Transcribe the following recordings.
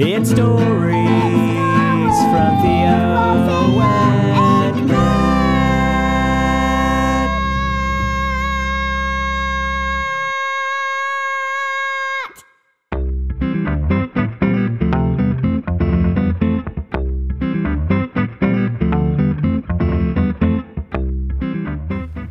It's stories from Theo and Matt.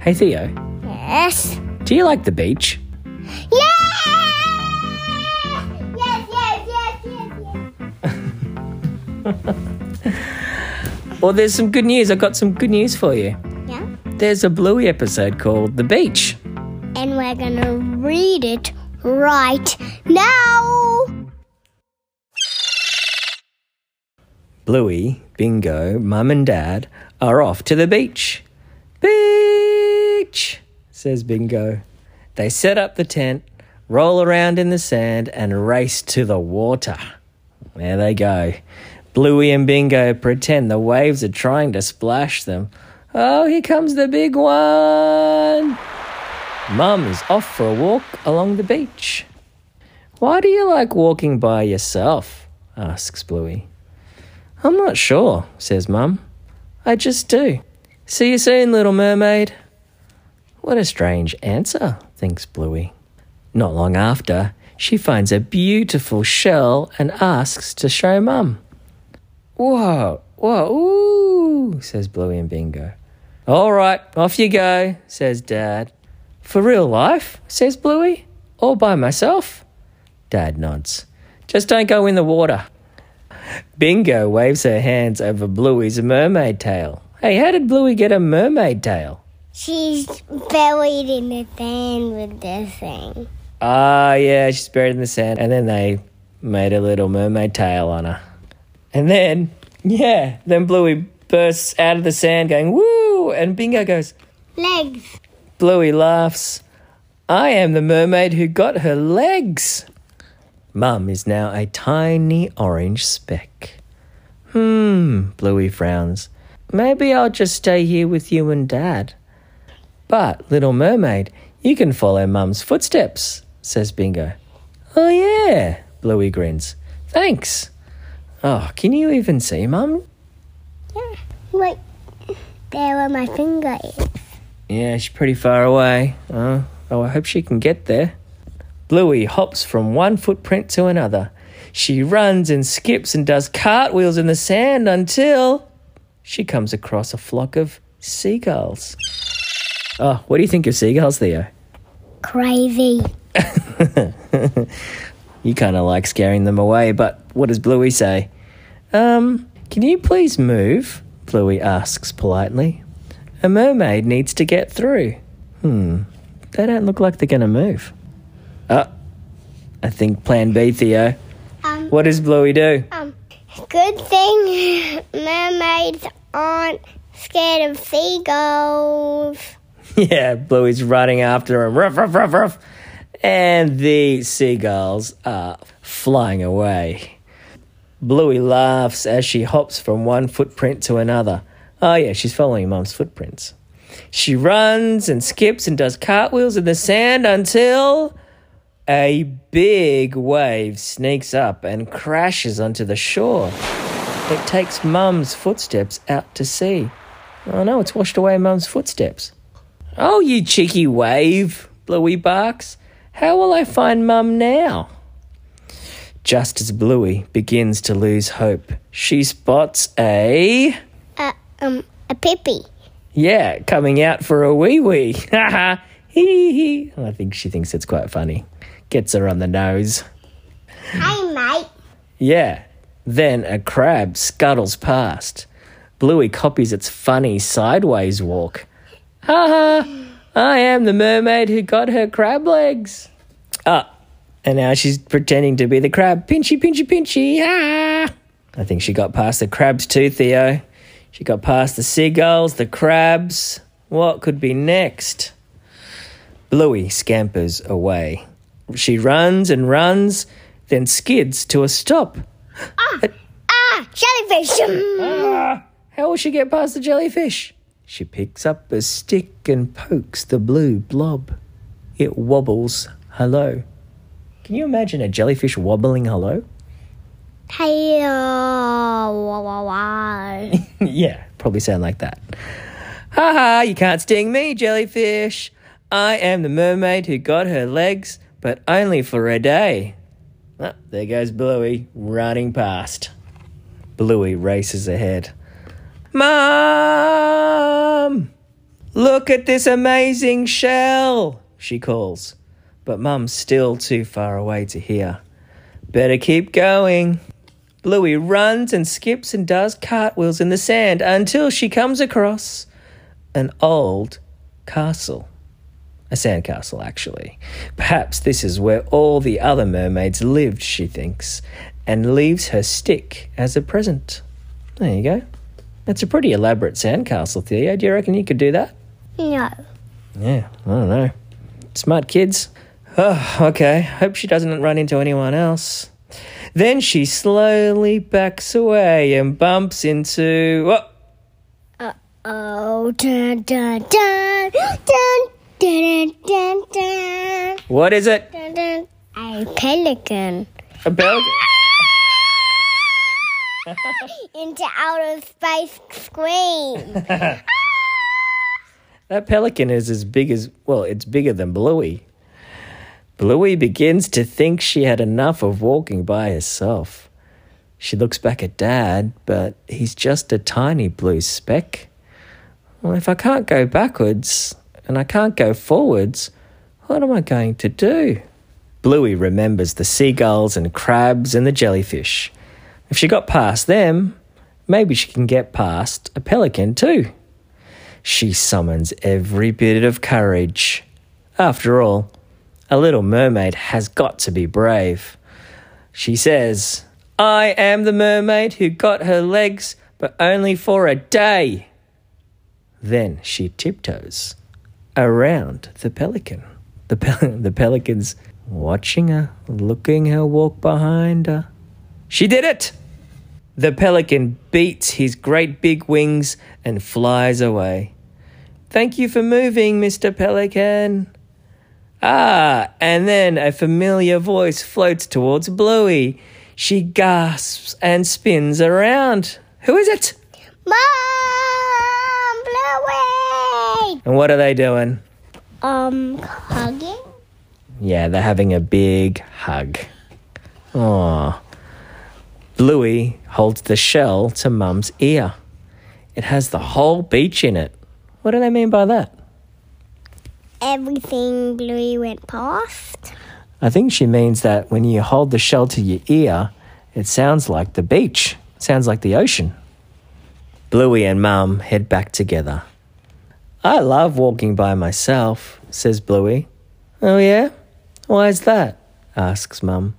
Hey Theo, Yes. do you like the beach? Yeah! Well, there's some good news. I've got some good news for you. Yeah. There's a Bluey episode called The Beach. And we're gonna read it right now. Bluey, Bingo, Mum and Dad are off to the beach. Beach, says Bingo. They set up the tent, roll around in the sand, and race to the water. There they go. Bluey and Bingo pretend the waves are trying to splash them. Oh, here comes the big one. Mum is off for a walk along the beach. Why do you like walking by yourself? asks Bluey. I'm not sure, says Mum. I just do. See you soon, little mermaid. What a strange answer, thinks Bluey. Not long after, she finds a beautiful shell and asks to show Mum. Whoa, whoa, ooh, says Bluey and Bingo. All right, off you go, says Dad. For real life, says Bluey, all by myself? Dad nods. Just don't go in the water. Bingo waves her hands over Bluey's mermaid tail. Hey, how did Bluey get a mermaid tail? She's buried in the sand with this thing. Ah, yeah, she's buried in the sand. And then they made a little mermaid tail on her. And then, yeah, then Bluey bursts out of the sand going, woo! And Bingo goes, Legs. Bluey laughs. I am the mermaid who got her legs. Mum is now a tiny orange speck. Hmm, Bluey frowns. Maybe I'll just stay here with you and Dad. But, little mermaid, you can follow Mum's footsteps, says Bingo. Oh, yeah, Bluey grins. Thanks. Oh, can you even see Mum? Yeah. Wait. There where my finger is. Yeah, she's pretty far away. Oh, oh, I hope she can get there. Bluey hops from one footprint to another. She runs and skips and does cartwheels in the sand until she comes across a flock of seagulls. Oh, what do you think of seagulls, Theo? Crazy. You kind of like scaring them away, but what does Bluey say? Um, can you please move? Bluey asks politely. A mermaid needs to get through. Hmm, they don't look like they're going to move. Oh, I think plan B, Theo. Um, What does Bluey do? um, good thing mermaids aren't scared of seagulls. yeah, Bluey's running after him. Ruff, ruff, ruff, ruff. And the seagulls are flying away. Bluey laughs as she hops from one footprint to another. Oh, yeah, she's following Mum's footprints. She runs and skips and does cartwheels in the sand until a big wave sneaks up and crashes onto the shore. It takes Mum's footsteps out to sea. Oh no, it's washed away Mum's footsteps. Oh, you cheeky wave, Bluey barks. How will I find Mum now? Just as Bluey begins to lose hope, she spots a. Uh, um, a pipi. Yeah, coming out for a wee wee. Ha ha. Hee hee. I think she thinks it's quite funny. Gets her on the nose. Hey, mate. Yeah. Then a crab scuttles past. Bluey copies its funny sideways walk. Ha ha! I am the mermaid who got her crab legs. Ah, and now she's pretending to be the crab. Pinchy, pinchy, pinchy. Ah! I think she got past the crabs too, Theo. She got past the seagulls, the crabs. What could be next? Bluey scampers away. She runs and runs, then skids to a stop. Ah, Ah! jellyfish. Ah, how will she get past the jellyfish? She picks up a stick and pokes the blue blob. It wobbles hello. Can you imagine a jellyfish wobbling hello? Hey, wah, wah, wah. yeah, probably sound like that. Ha ha, you can't sting me, jellyfish. I am the mermaid who got her legs, but only for a day. Ah, there goes Bluey running past. Bluey races ahead. Mom! Look at this amazing shell, she calls. But Mum's still too far away to hear. Better keep going. Bluey runs and skips and does cartwheels in the sand until she comes across an old castle. A sandcastle, actually. Perhaps this is where all the other mermaids lived, she thinks, and leaves her stick as a present. There you go. That's a pretty elaborate sandcastle, Theo. Do you reckon you could do that? No. Yeah, I don't know. Smart kids. Oh, okay. Hope she doesn't run into anyone else. Then she slowly backs away and bumps into. Oh, Oh, dun, dun, dun, dun, dun, dun, dun, what is it? dun, dun. A pelican A bell? into outer space scream. That pelican is as big as. Well, it's bigger than Bluey. Bluey begins to think she had enough of walking by herself. She looks back at Dad, but he's just a tiny blue speck. Well, if I can't go backwards and I can't go forwards, what am I going to do? Bluey remembers the seagulls and crabs and the jellyfish. If she got past them, maybe she can get past a pelican too. She summons every bit of courage. After all, a little mermaid has got to be brave. She says, I am the mermaid who got her legs, but only for a day. Then she tiptoes around the pelican. The, the pelican's watching her, looking her walk behind her. She did it! The pelican beats his great big wings and flies away. Thank you for moving, Mr. Pelican. Ah, and then a familiar voice floats towards Bluey. She gasps and spins around. Who is it? Mom, Bluey. And what are they doing? Um, hugging. Yeah, they're having a big hug. Aww. Bluey holds the shell to Mum's ear. It has the whole beach in it. What do they mean by that? Everything Bluey went past. I think she means that when you hold the shell to your ear, it sounds like the beach, sounds like the ocean. Bluey and Mum head back together. I love walking by myself, says Bluey. Oh, yeah? Why's that? asks Mum.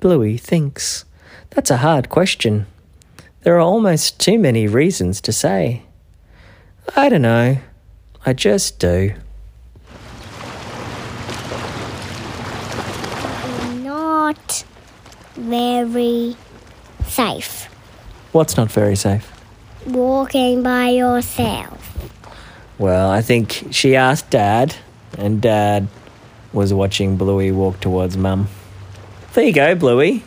Bluey thinks. That's a hard question. There are almost too many reasons to say. I don't know. I just do. Not very safe. What's not very safe? Walking by yourself. Well, I think she asked Dad, and Dad was watching Bluey walk towards Mum. There you go, Bluey.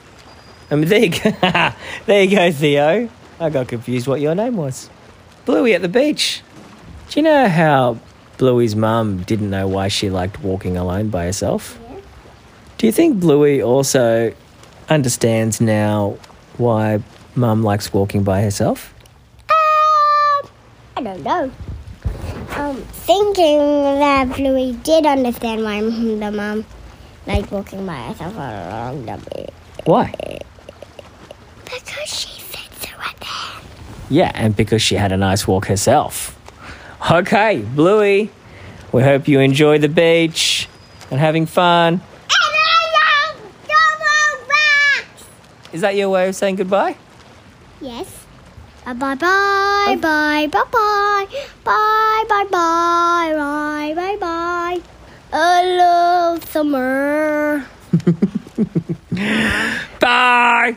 I mean, there you go. there you go, Theo. I got confused what your name was. Bluey at the beach. Do you know how Bluey's mum didn't know why she liked walking alone by herself? Do you think Bluey also understands now why mum likes walking by herself? Um, I don't know. Um, thinking that Bluey did understand why the mum liked walking by herself along the beach. Why? Because she said so right there. Yeah, and because she had a nice walk herself. Okay, Bluey, we hope you enjoy the beach and having fun. And I love double backs! Is that your way of saying goodbye? Yes. Uh, bye bye bye bye bye bye bye bye bye bye bye. I love summer. Bye!